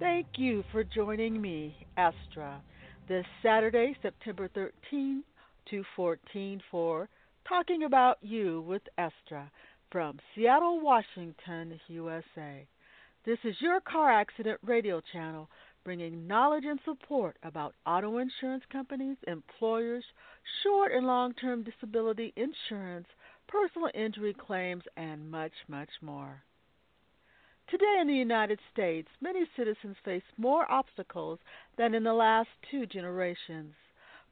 Thank you for joining me, Estra, this Saturday, September 13 to 14 for Talking About You with Estra from Seattle, Washington, USA. This is your car accident radio channel bringing knowledge and support about auto insurance companies, employers, short and long term disability insurance, personal injury claims, and much, much more. Today in the United States, many citizens face more obstacles than in the last two generations.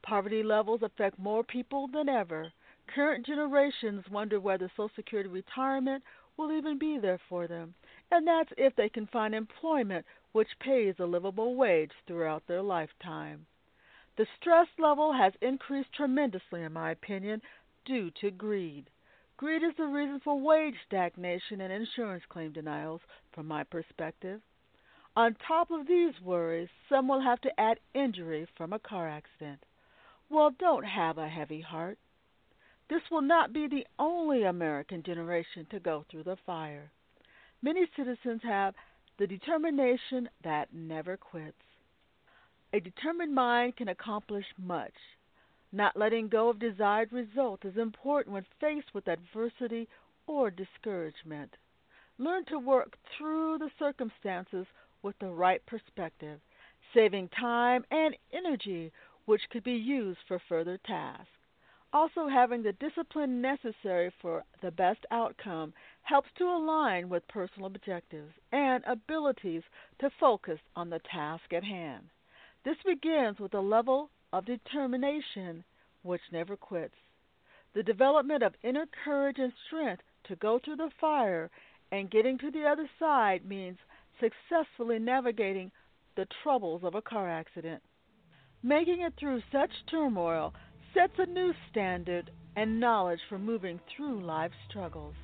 Poverty levels affect more people than ever. Current generations wonder whether Social Security retirement will even be there for them, and that's if they can find employment which pays a livable wage throughout their lifetime. The stress level has increased tremendously, in my opinion, due to greed. Greed is the reason for wage stagnation and insurance claim denials, from my perspective. On top of these worries, some will have to add injury from a car accident. Well, don't have a heavy heart. This will not be the only American generation to go through the fire. Many citizens have the determination that never quits. A determined mind can accomplish much. Not letting go of desired results is important when faced with adversity or discouragement. Learn to work through the circumstances with the right perspective, saving time and energy which could be used for further tasks. Also, having the discipline necessary for the best outcome helps to align with personal objectives and abilities to focus on the task at hand. This begins with a level of determination which never quits. The development of inner courage and strength to go through the fire and getting to the other side means successfully navigating the troubles of a car accident. Making it through such turmoil sets a new standard and knowledge for moving through life's struggles.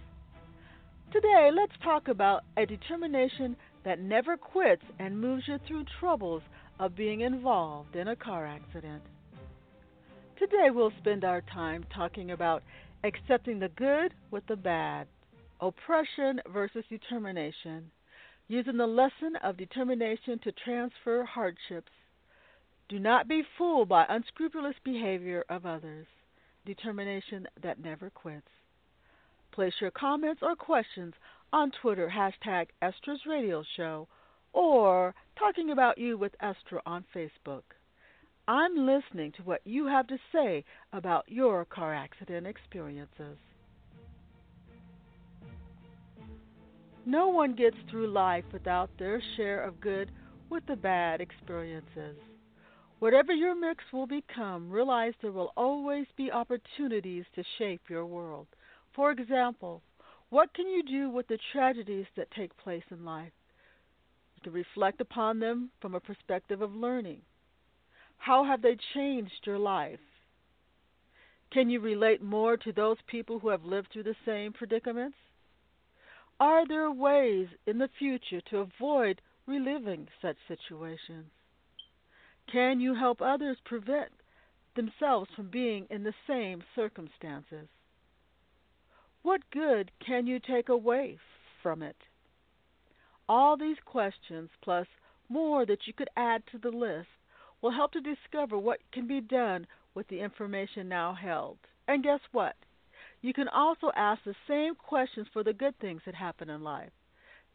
Today, let's talk about a determination that never quits and moves you through troubles of being involved in a car accident. Today we'll spend our time talking about accepting the good with the bad, oppression versus determination, using the lesson of determination to transfer hardships. Do not be fooled by unscrupulous behavior of others, determination that never quits. Place your comments or questions on Twitter, hashtag Estra's Radio Show, or Talking About You with Estra on Facebook. I'm listening to what you have to say about your car accident experiences. No one gets through life without their share of good with the bad experiences. Whatever your mix will become, realize there will always be opportunities to shape your world. For example, what can you do with the tragedies that take place in life? You can reflect upon them from a perspective of learning. How have they changed your life? Can you relate more to those people who have lived through the same predicaments? Are there ways in the future to avoid reliving such situations? Can you help others prevent themselves from being in the same circumstances? What good can you take away from it? All these questions, plus more that you could add to the list, will help to discover what can be done with the information now held. And guess what? You can also ask the same questions for the good things that happen in life.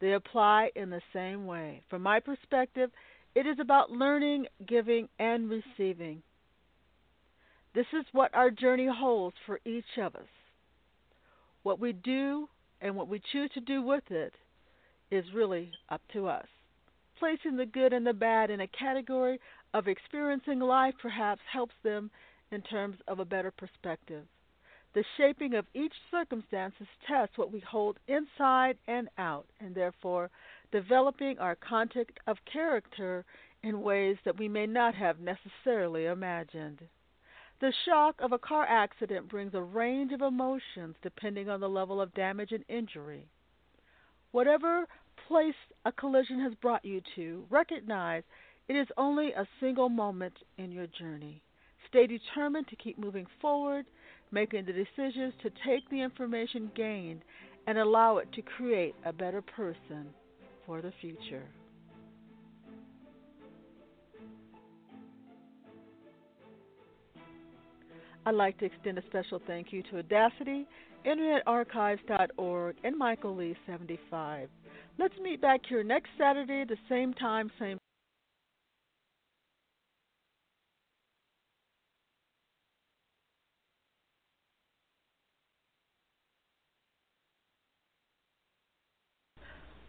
They apply in the same way. From my perspective, it is about learning, giving, and receiving. This is what our journey holds for each of us. What we do and what we choose to do with it is really up to us. Placing the good and the bad in a category of experiencing life perhaps helps them in terms of a better perspective. The shaping of each circumstance tests what we hold inside and out, and therefore developing our content of character in ways that we may not have necessarily imagined. The shock of a car accident brings a range of emotions depending on the level of damage and injury. Whatever place a collision has brought you to, recognize it is only a single moment in your journey. Stay determined to keep moving forward, making the decisions to take the information gained and allow it to create a better person for the future. I'd like to extend a special thank you to Audacity, InternetArchives.org, and Michael Lee 75. Let's meet back here next Saturday, the same time, same.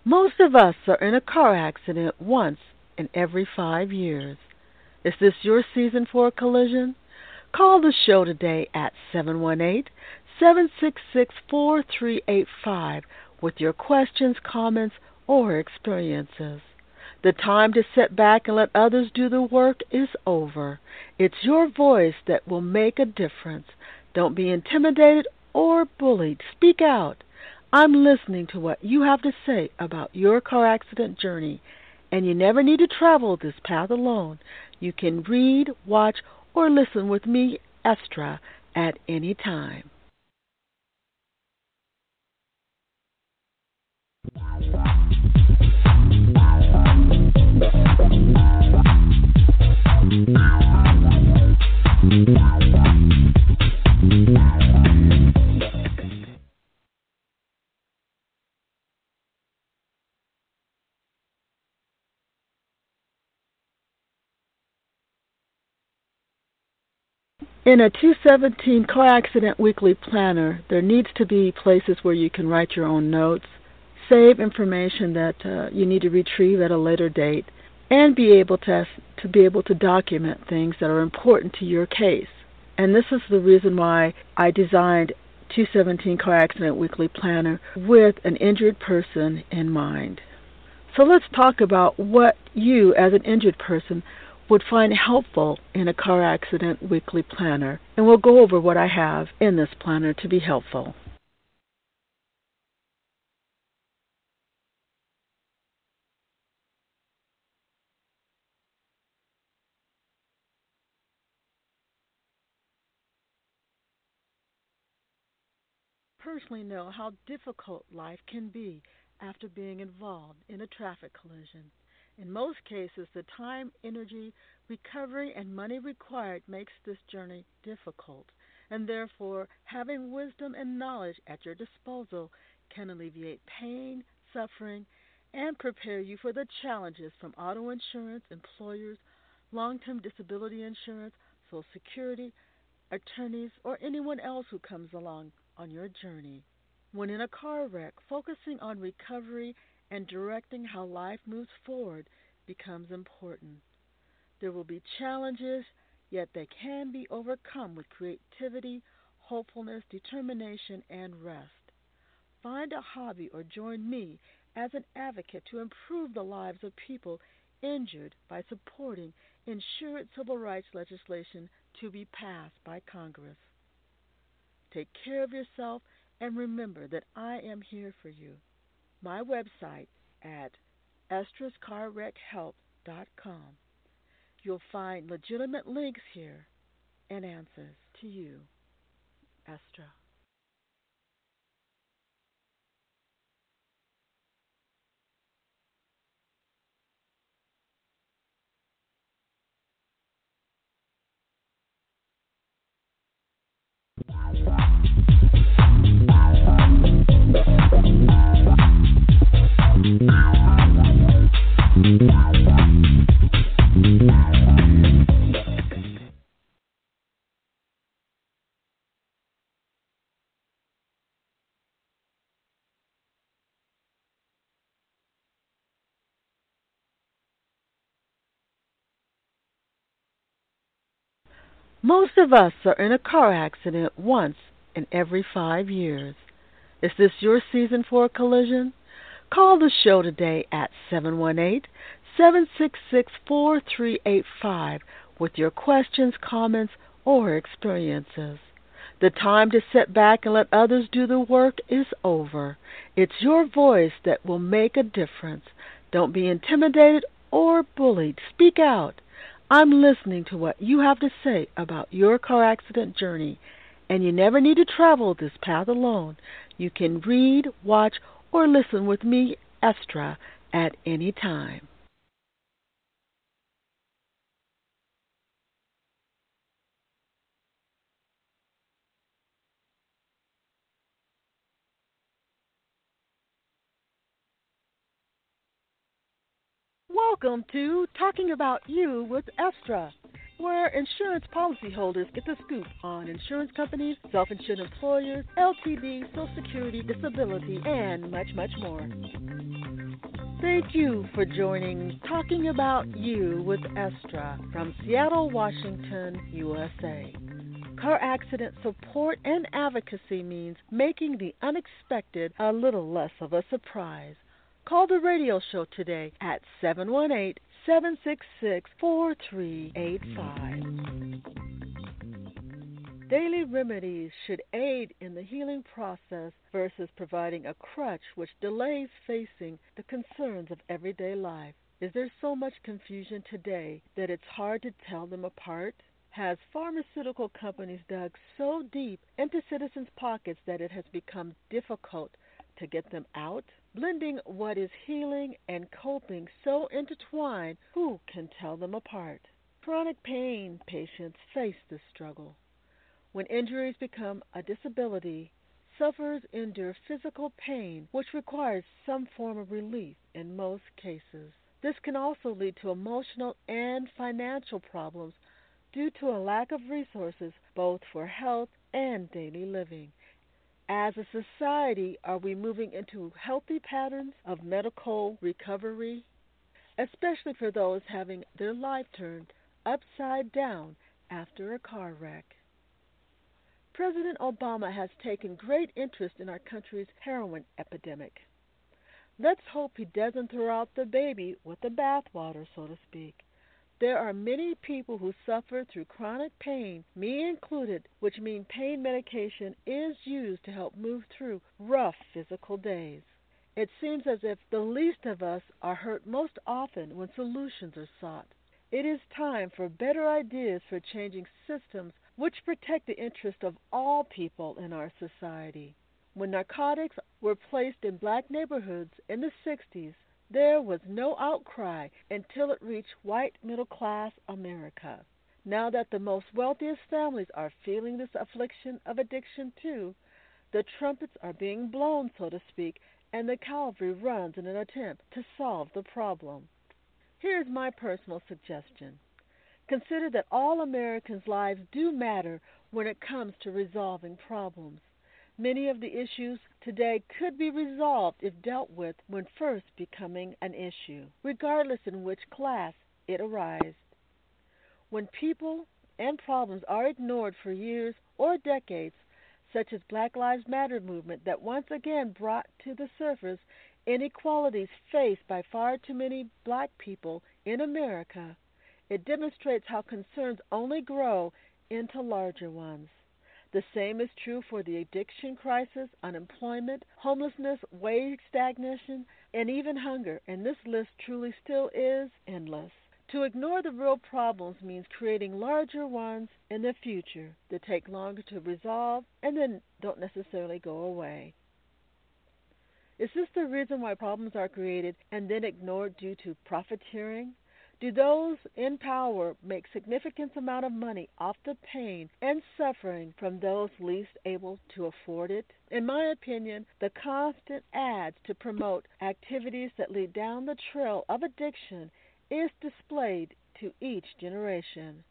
Most of us are in a car accident once in every five years. Is this your season for a collision? Call the show today at 718 766 4385 with your questions, comments, or experiences. The time to sit back and let others do the work is over. It's your voice that will make a difference. Don't be intimidated or bullied. Speak out. I'm listening to what you have to say about your car accident journey, and you never need to travel this path alone. You can read, watch, or listen with me, Estra, at any time. In a 217 car accident weekly planner, there needs to be places where you can write your own notes, save information that uh, you need to retrieve at a later date, and be able to to be able to document things that are important to your case. And this is the reason why I designed 217 Car Accident Weekly Planner with an injured person in mind. So let's talk about what you, as an injured person, would find helpful in a car accident weekly planner, and we'll go over what I have in this planner to be helpful. Personally, know how difficult life can be after being involved in a traffic collision. In most cases, the time, energy, recovery, and money required makes this journey difficult, and therefore, having wisdom and knowledge at your disposal can alleviate pain, suffering, and prepare you for the challenges from auto insurance, employers, long term disability insurance, Social Security, attorneys, or anyone else who comes along on your journey. When in a car wreck, focusing on recovery and directing how life moves forward becomes important. There will be challenges, yet they can be overcome with creativity, hopefulness, determination, and rest. Find a hobby or join me as an advocate to improve the lives of people injured by supporting insured civil rights legislation to be passed by Congress. Take care of yourself and remember that I am here for you my website at estrascarwreckhelp.com. You'll find legitimate links here and answers to you, Estra. Most of us are in a car accident once in every five years. Is this your season for a collision? Call the show today at 718 766 4385 with your questions, comments, or experiences. The time to sit back and let others do the work is over. It's your voice that will make a difference. Don't be intimidated or bullied. Speak out. I'm listening to what you have to say about your car accident journey, and you never need to travel this path alone. You can read, watch, or listen with me, Estra, at any time. Welcome to Talking About You with Estra, where insurance policyholders get the scoop on insurance companies, self insured employers, LTD, Social Security, disability, and much, much more. Thank you for joining Talking About You with Estra from Seattle, Washington, USA. Car accident support and advocacy means making the unexpected a little less of a surprise. Call the radio show today at 718 766 4385. Daily remedies should aid in the healing process versus providing a crutch which delays facing the concerns of everyday life. Is there so much confusion today that it's hard to tell them apart? Has pharmaceutical companies dug so deep into citizens' pockets that it has become difficult to get them out? Blending what is healing and coping so intertwined, who can tell them apart? Chronic pain patients face this struggle. When injuries become a disability, sufferers endure physical pain which requires some form of relief in most cases. This can also lead to emotional and financial problems due to a lack of resources both for health and daily living. As a society, are we moving into healthy patterns of medical recovery, especially for those having their life turned upside down after a car wreck? President Obama has taken great interest in our country's heroin epidemic. Let's hope he doesn't throw out the baby with the bathwater, so to speak. There are many people who suffer through chronic pain, me included, which means pain medication is used to help move through rough physical days. It seems as if the least of us are hurt most often when solutions are sought. It is time for better ideas for changing systems which protect the interest of all people in our society. When narcotics were placed in black neighborhoods in the 60s, there was no outcry until it reached white middle class America. Now that the most wealthiest families are feeling this affliction of addiction too, the trumpets are being blown, so to speak, and the cavalry runs in an attempt to solve the problem. Here is my personal suggestion. Consider that all Americans' lives do matter when it comes to resolving problems. Many of the issues today could be resolved if dealt with when first becoming an issue, regardless in which class it arises. When people and problems are ignored for years or decades, such as Black Lives Matter movement that once again brought to the surface inequalities faced by far too many black people in America, it demonstrates how concerns only grow into larger ones. The same is true for the addiction crisis, unemployment, homelessness, wage stagnation, and even hunger, and this list truly still is endless. To ignore the real problems means creating larger ones in the future that take longer to resolve and then don't necessarily go away. Is this the reason why problems are created and then ignored due to profiteering? Do those in power make significant amount of money off the pain and suffering from those least able to afford it? In my opinion, the constant ads to promote activities that lead down the trail of addiction is displayed to each generation.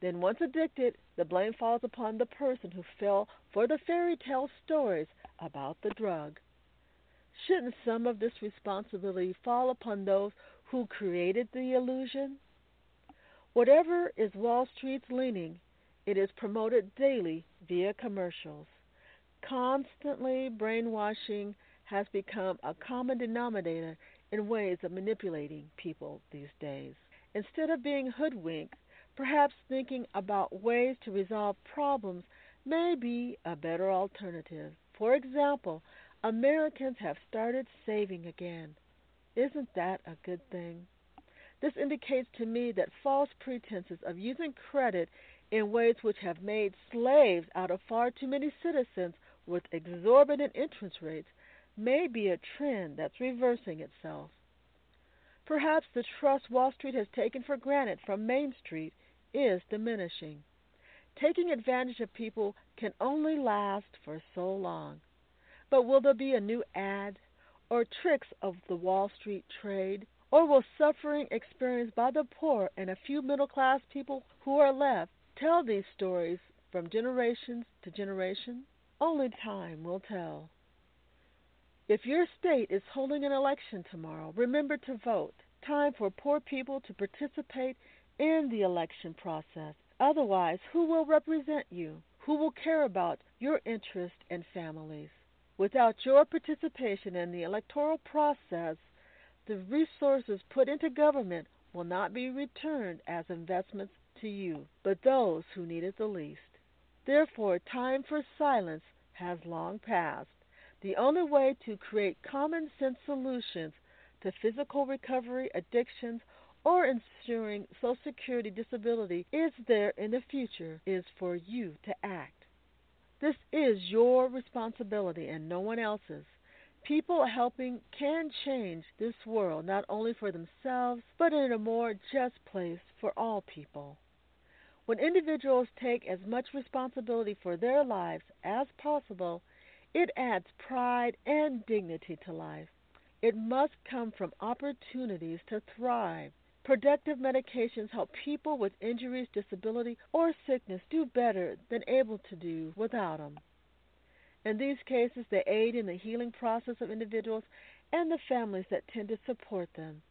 Then, once addicted, the blame falls upon the person who fell for the fairy tale stories about the drug. Shouldn't some of this responsibility fall upon those who created the illusion? Whatever is Wall Street's leaning, it is promoted daily via commercials. Constantly brainwashing has become a common denominator in ways of manipulating people these days. Instead of being hoodwinked, perhaps thinking about ways to resolve problems may be a better alternative. For example, Americans have started saving again. Isn't that a good thing? This indicates to me that false pretenses of using credit in ways which have made slaves out of far too many citizens with exorbitant interest rates may be a trend that's reversing itself. Perhaps the trust Wall Street has taken for granted from Main Street is diminishing. Taking advantage of people can only last for so long. But will there be a new ad, or tricks of the Wall Street trade Or will suffering experienced by the poor and a few middle class people who are left tell these stories from generation to generation? Only time will tell. If your state is holding an election tomorrow, remember to vote. Time for poor people to participate in the election process. Otherwise, who will represent you? Who will care about your interests and families? Without your participation in the electoral process, the resources put into government will not be returned as investments to you, but those who need it the least. Therefore, time for silence has long passed. The only way to create common sense solutions to physical recovery, addictions, or ensuring Social Security disability is there in the future is for you to act. This is your responsibility and no one else's. People helping can change this world not only for themselves, but in a more just place for all people. When individuals take as much responsibility for their lives as possible, it adds pride and dignity to life. It must come from opportunities to thrive. Productive medications help people with injuries, disability, or sickness do better than able to do without them. In these cases, they aid in the healing process of individuals and the families that tend to support them.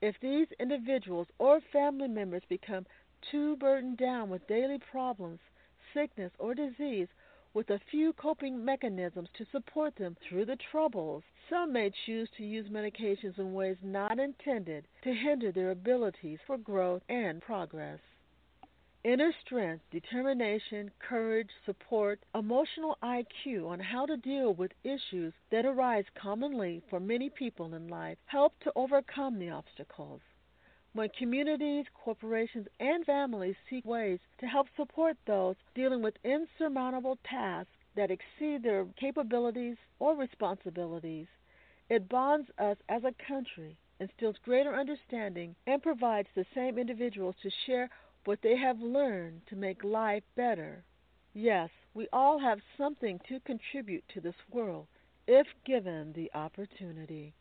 If these individuals or family members become too burdened down with daily problems, sickness, or disease, with a few coping mechanisms to support them through the troubles, some may choose to use medications in ways not intended to hinder their abilities for growth and progress. Inner strength, determination, courage, support, emotional IQ on how to deal with issues that arise commonly for many people in life help to overcome the obstacles. When communities, corporations, and families seek ways to help support those dealing with insurmountable tasks that exceed their capabilities or responsibilities, it bonds us as a country, instills greater understanding, and provides the same individuals to share what they have learned to make life better. Yes, we all have something to contribute to this world if given the opportunity.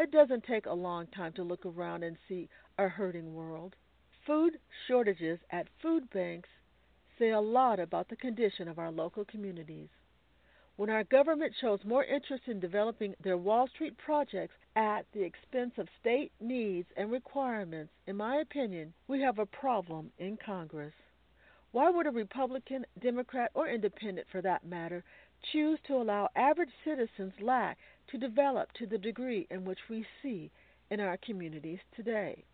It doesn't take a long time to look around and see a hurting world. Food shortages at food banks say a lot about the condition of our local communities. When our government shows more interest in developing their Wall Street projects at the expense of state needs and requirements, in my opinion, we have a problem in Congress. Why would a Republican, Democrat, or Independent, for that matter, choose to allow average citizens lack to develop to the degree in which we see in our communities today?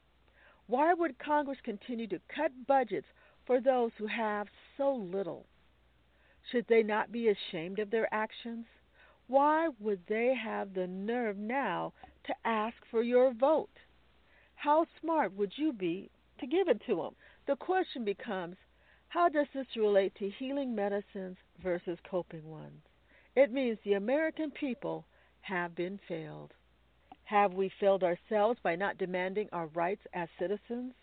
Why would Congress continue to cut budgets for those who have so little? Should they not be ashamed of their actions? Why would they have the nerve now to ask for your vote? How smart would you be to give it to them? The question becomes how does this relate to healing medicines versus coping ones? It means the American people have been failed. Have we failed ourselves by not demanding our rights as citizens?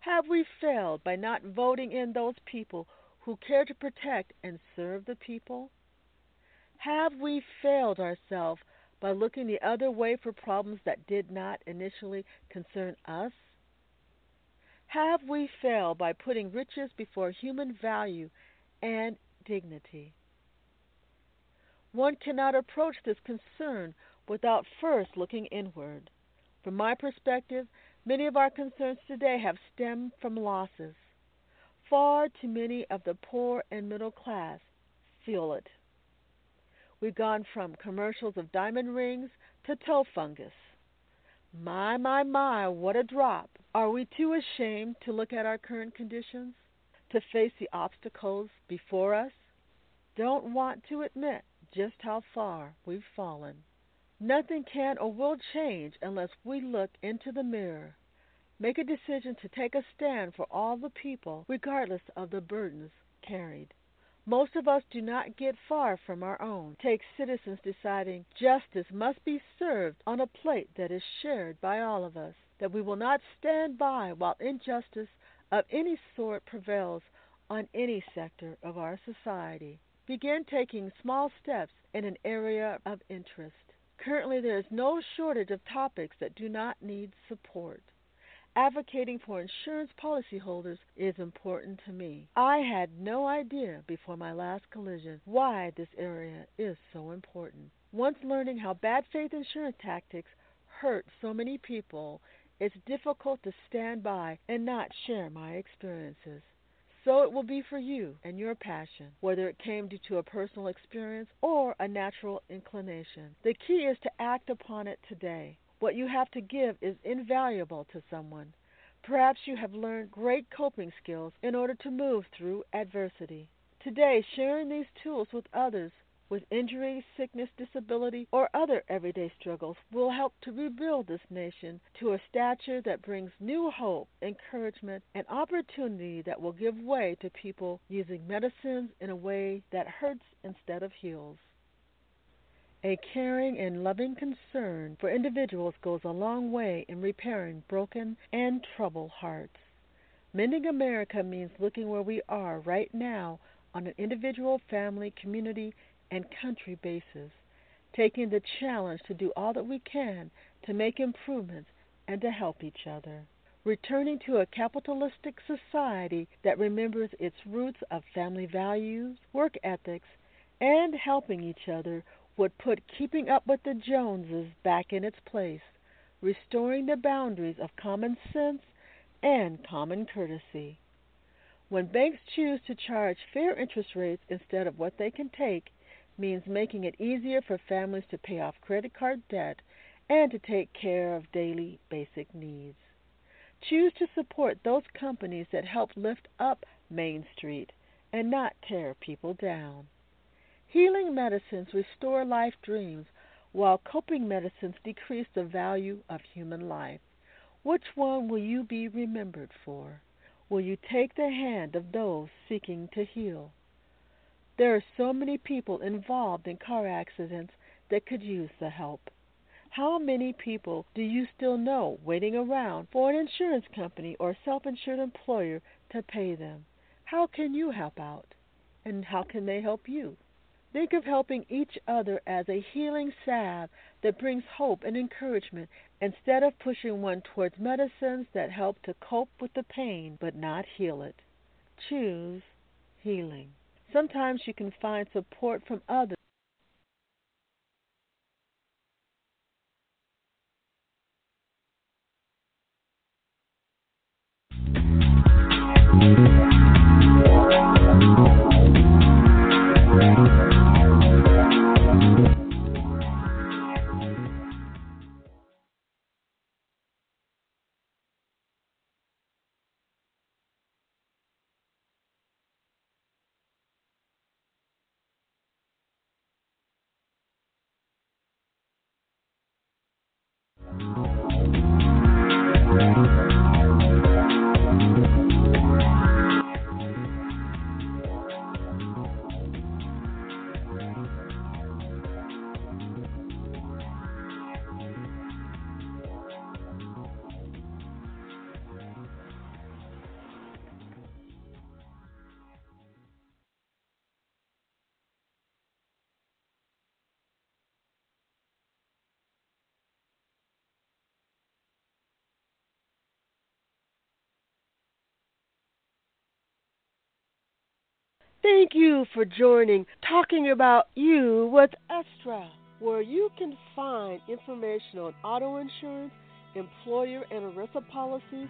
Have we failed by not voting in those people who care to protect and serve the people? Have we failed ourselves by looking the other way for problems that did not initially concern us? Have we failed by putting riches before human value and dignity? One cannot approach this concern without first looking inward. From my perspective, many of our concerns today have stemmed from losses. Far too many of the poor and middle class feel it. We've gone from commercials of diamond rings to toe fungus. My, my, my, what a drop. Are we too ashamed to look at our current conditions? To face the obstacles before us? Don't want to admit just how far we've fallen. Nothing can or will change unless we look into the mirror, make a decision to take a stand for all the people, regardless of the burdens carried. Most of us do not get far from our own. Take citizens deciding justice must be served on a plate that is shared by all of us, that we will not stand by while injustice of any sort prevails on any sector of our society. Begin taking small steps in an area of interest. Currently, there is no shortage of topics that do not need support. Advocating for insurance policyholders is important to me. I had no idea before my last collision why this area is so important. Once learning how bad faith insurance tactics hurt so many people, it's difficult to stand by and not share my experiences. So it will be for you and your passion, whether it came due to a personal experience or a natural inclination. The key is to act upon it today. What you have to give is invaluable to someone. Perhaps you have learned great coping skills in order to move through adversity. Today, sharing these tools with others with injury, sickness, disability, or other everyday struggles will help to rebuild this nation to a stature that brings new hope, encouragement, and opportunity that will give way to people using medicines in a way that hurts instead of heals. A caring and loving concern for individuals goes a long way in repairing broken and troubled hearts. Mending America means looking where we are right now on an individual, family, community, and country basis, taking the challenge to do all that we can to make improvements and to help each other. Returning to a capitalistic society that remembers its roots of family values, work ethics, and helping each other would put keeping up with the Joneses back in its place, restoring the boundaries of common sense and common courtesy. When banks choose to charge fair interest rates instead of what they can take, means making it easier for families to pay off credit card debt and to take care of daily basic needs. Choose to support those companies that help lift up Main Street and not tear people down. Healing medicines restore life dreams, while coping medicines decrease the value of human life. Which one will you be remembered for? Will you take the hand of those seeking to heal? There are so many people involved in car accidents that could use the help. How many people do you still know waiting around for an insurance company or self insured employer to pay them? How can you help out? And how can they help you? Think of helping each other as a healing salve that brings hope and encouragement instead of pushing one towards medicines that help to cope with the pain but not heal it. Choose healing. Sometimes you can find support from others. Thank you for joining Talking About You with Estra, where you can find information on auto insurance, employer and ERISA policies,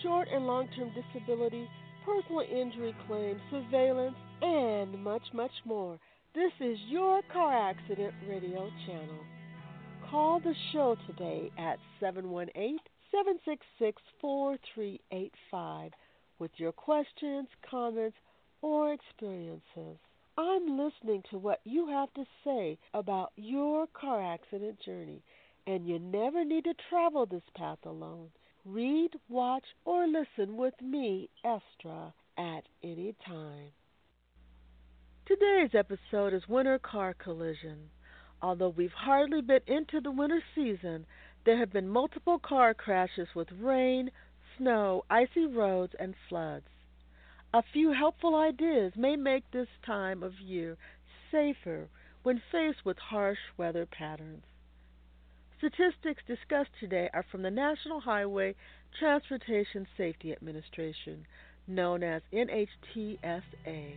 short and long term disability, personal injury claims, surveillance, and much, much more. This is your car accident radio channel. Call the show today at 718 766 4385 with your questions, comments, or experiences. I'm listening to what you have to say about your car accident journey, and you never need to travel this path alone. Read, watch, or listen with me, Estra, at any time. Today's episode is Winter Car Collision. Although we've hardly been into the winter season, there have been multiple car crashes with rain, snow, icy roads, and floods. A few helpful ideas may make this time of year safer when faced with harsh weather patterns. Statistics discussed today are from the National Highway Transportation Safety Administration, known as NHTSA.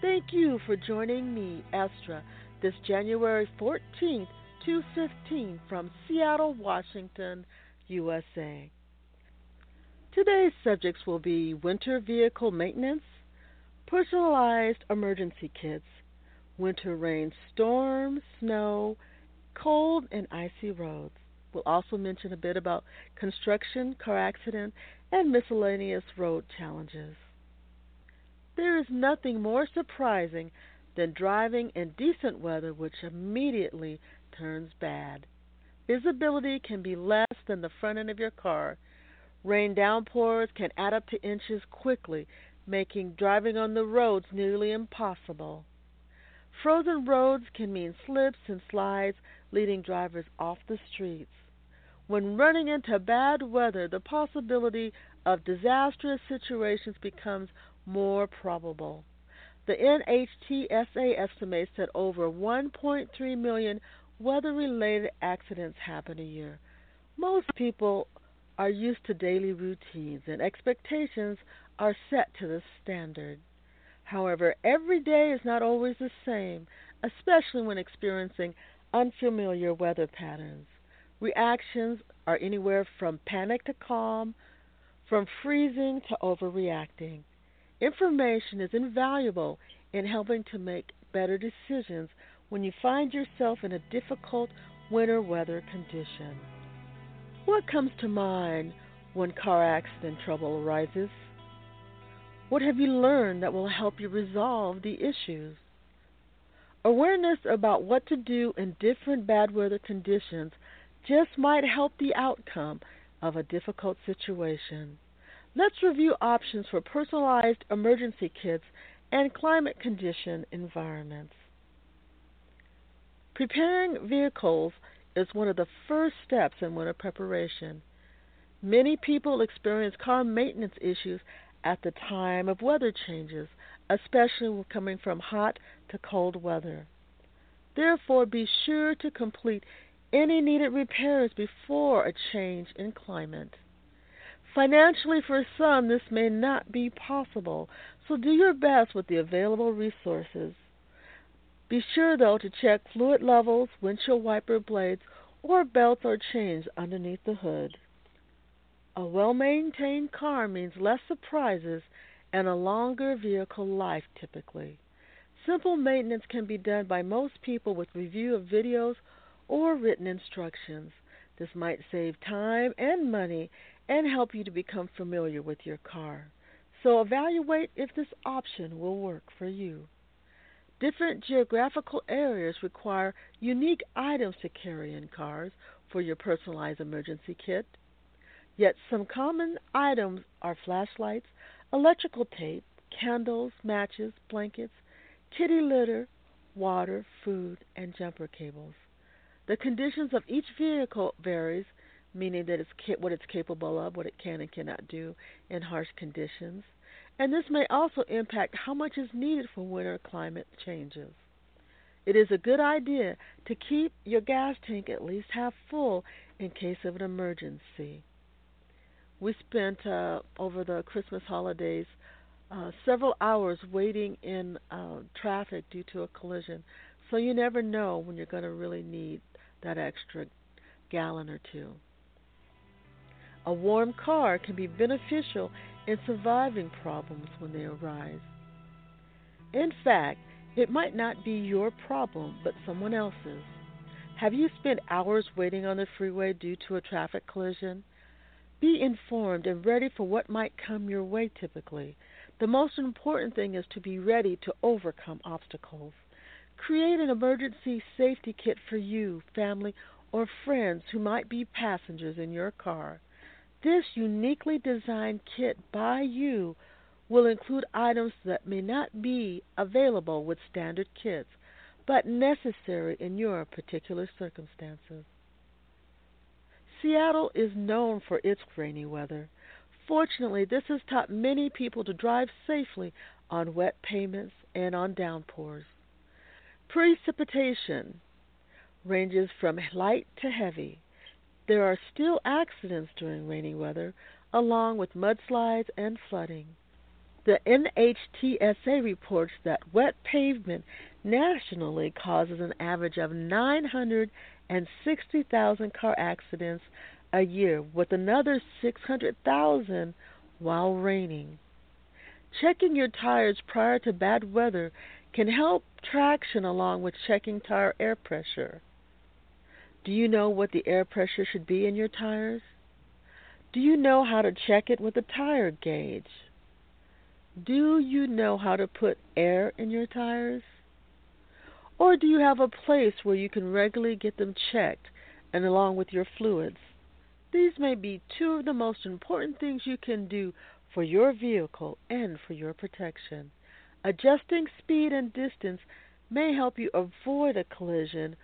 Thank you for joining me, Estra, this January 14th to 15th from Seattle, Washington, USA. Today's subjects will be winter vehicle maintenance, personalized emergency kits, winter rain, storm, snow, cold, and icy roads. We'll also mention a bit about construction, car accident, and miscellaneous road challenges. There is nothing more surprising than driving in decent weather which immediately turns bad. Visibility can be less than the front end of your car. Rain downpours can add up to inches quickly, making driving on the roads nearly impossible. Frozen roads can mean slips and slides, leading drivers off the streets. When running into bad weather, the possibility of disastrous situations becomes more probable. The NHTSA estimates that over 1.3 million weather related accidents happen a year. Most people are used to daily routines and expectations are set to the standard. However, every day is not always the same, especially when experiencing unfamiliar weather patterns. Reactions are anywhere from panic to calm, from freezing to overreacting. Information is invaluable in helping to make better decisions when you find yourself in a difficult winter weather condition. What comes to mind when car accident trouble arises? What have you learned that will help you resolve the issues? Awareness about what to do in different bad weather conditions just might help the outcome of a difficult situation. Let's review options for personalized emergency kits and climate condition environments. Preparing vehicles is one of the first steps in winter preparation. Many people experience car maintenance issues at the time of weather changes, especially when coming from hot to cold weather. Therefore, be sure to complete any needed repairs before a change in climate. Financially, for some, this may not be possible, so do your best with the available resources. Be sure, though, to check fluid levels, windshield wiper blades, or belts or chains underneath the hood. A well maintained car means less surprises and a longer vehicle life typically. Simple maintenance can be done by most people with review of videos or written instructions. This might save time and money and help you to become familiar with your car. So evaluate if this option will work for you. Different geographical areas require unique items to carry in cars for your personalized emergency kit. Yet some common items are flashlights, electrical tape, candles, matches, blankets, kitty litter, water, food, and jumper cables. The conditions of each vehicle varies, meaning that it's what it's capable of, what it can and cannot do in harsh conditions, and this may also impact how much is needed for winter climate changes. It is a good idea to keep your gas tank at least half full in case of an emergency. We spent uh, over the Christmas holidays uh, several hours waiting in uh, traffic due to a collision. So you never know when you're going to really need that extra gallon or two. A warm car can be beneficial in surviving problems when they arise. In fact, it might not be your problem, but someone else's. Have you spent hours waiting on the freeway due to a traffic collision? Be informed and ready for what might come your way typically. The most important thing is to be ready to overcome obstacles. Create an emergency safety kit for you, family, or friends who might be passengers in your car. This uniquely designed kit by you will include items that may not be available with standard kits, but necessary in your particular circumstances. Seattle is known for its rainy weather. Fortunately, this has taught many people to drive safely on wet pavements and on downpours. Precipitation. ranges from light to heavy. There are still accidents during rainy weather, along with mudslides and flooding. The NHTSA reports that wet pavement nationally causes an average of 960,000 car accidents a year, with another 600,000 while raining. Checking your tires prior to bad weather can help traction along with checking tire air pressure. Do you know what the air pressure should be in your tires? Do you know how to check it with a tire gauge? Do you know how to put air in your tires? Or do you have a place where you can regularly get them checked and along with your fluids? These may be two of the most important things you can do for your vehicle and for your protection. Adjusting speed and distance may help you avoid a collision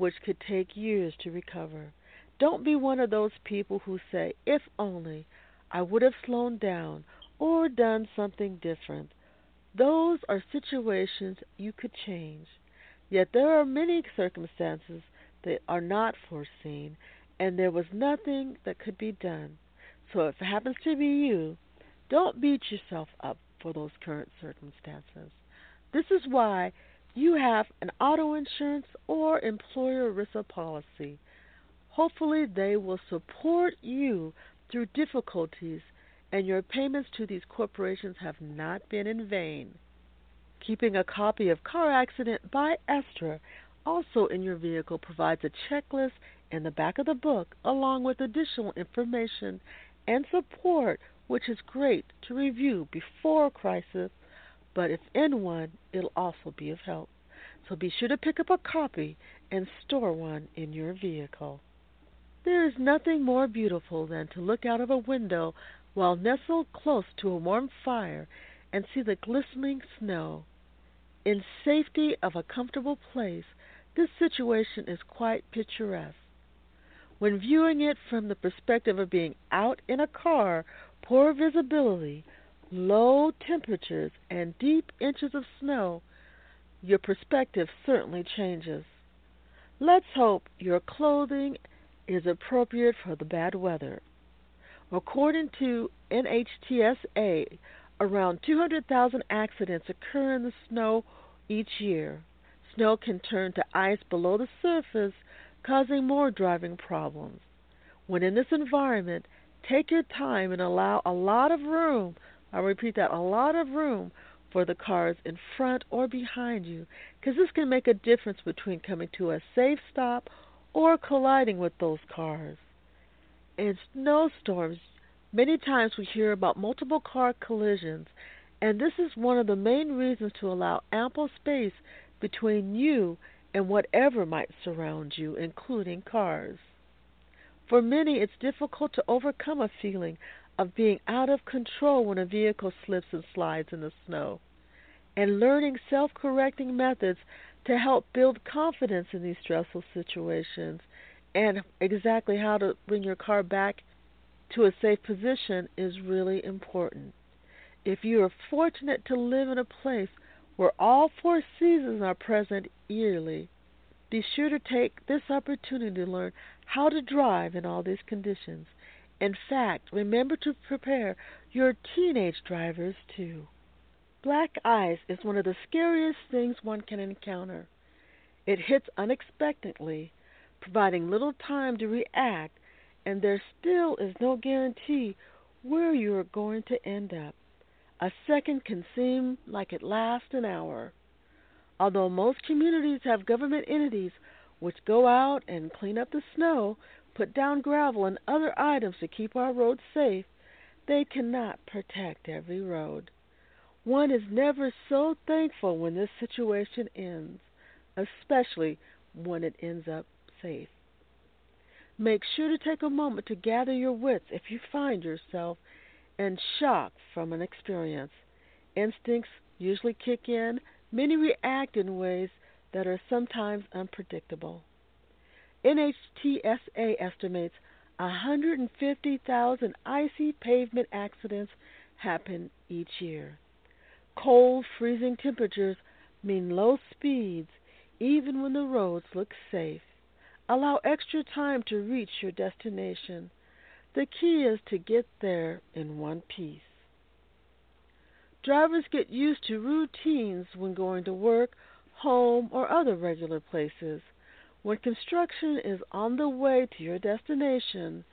which could take years to recover. Don't be one of those people who say, if only I would have slowed down or done something different. Those are situations you could change. Yet there are many circumstances that are not foreseen, and there was nothing that could be done. So if it happens to be you, don't beat yourself up for those current circumstances. This is why you have an auto insurance or employer ERISA policy. Hopefully, they will support you through difficulties, and your payments to these corporations have not been in vain. Keeping a copy of Car Accident by Estra also in your vehicle provides a checklist in the back of the book, along with additional information and support which is great to review before crisis, but if in one, it'll also be of help. So be sure to pick up a copy and store one in your vehicle. There is nothing more beautiful than to look out of a window while nestled close to a warm fire and see the glistening snow. In safety of a comfortable place, this situation is quite picturesque. When viewing it from the perspective of being out in a car poor visibility, low temperatures, and deep inches of snow, your perspective certainly changes. Let's hope your clothing is appropriate for the bad weather. According to NHTSA, around 200,000 accidents occur in the snow each year. Snow can turn to ice below the surface, causing more driving problems. When in this environment, Take your time and allow a lot of room. I'll repeat that a lot of room for the cars in front or behind you because this can make a difference between coming to a safe stop or colliding with those cars. In snowstorms, many times we hear about multiple car collisions, and this is one of the main reasons to allow ample space between you and whatever might surround you, including cars. For many, it's difficult to overcome a feeling of being out of control when a vehicle slips and slides in the snow. And learning self correcting methods to help build confidence in these stressful situations and exactly how to bring your car back to a safe position is really important. If you are fortunate to live in a place where all four seasons are present yearly, be sure to take this opportunity to learn how to drive in all these conditions. In fact, remember to prepare your teenage drivers too. Black ice is one of the scariest things one can encounter. It hits unexpectedly, providing little time to react, and there still is no guarantee where you are going to end up. A second can seem like it lasts an hour. Although most communities have government entities which go out and clean up the snow, put down gravel and other items to keep our roads safe, they cannot protect every road. One is never so thankful when this situation ends, especially when it ends up safe. Make sure to take a moment to gather your wits if you find yourself in shock from an experience. Instincts usually kick in Many react in ways that are sometimes unpredictable. NHTSA estimates 150,000 icy pavement accidents happen each year. Cold, freezing temperatures mean low speeds even when the roads look safe. Allow extra time to reach your destination. The key is to get there in one piece. Drivers get used to routines when going to work, home, or other regular places. When construction is on the way to your destination,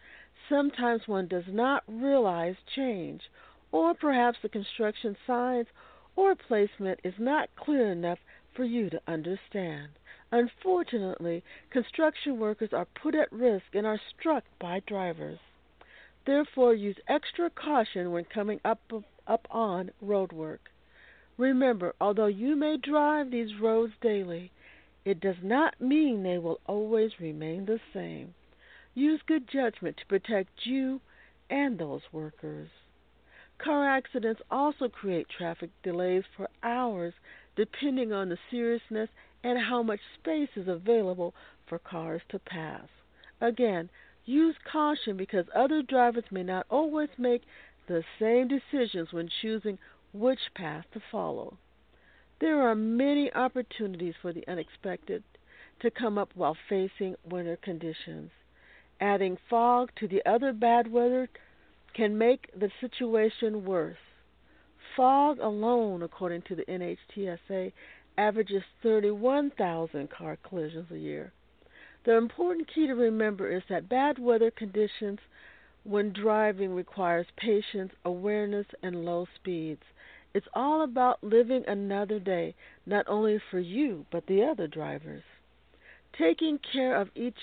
sometimes one does not realize change, or perhaps the construction signs or placement is not clear enough for you to understand. Unfortunately, construction workers are put at risk and are struck by drivers. Therefore, use extra caution when coming up up on road work. Remember, although you may drive these roads daily, it does not mean they will always remain the same. Use good judgment to protect you and those workers. Car accidents also create traffic delays for hours depending on the seriousness and how much space is available for cars to pass. Again, use caution because other drivers may not always make the same decisions when choosing which path to follow. There are many opportunities for the unexpected to come up while facing winter conditions. Adding fog to the other bad weather can make the situation worse. Fog alone, according to the NHTSA, averages 31,000 car collisions a year. The important key to remember is that bad weather conditions when driving requires patience, awareness, and low speeds. It's all about living another day, not only for you, but the other drivers. Taking care of each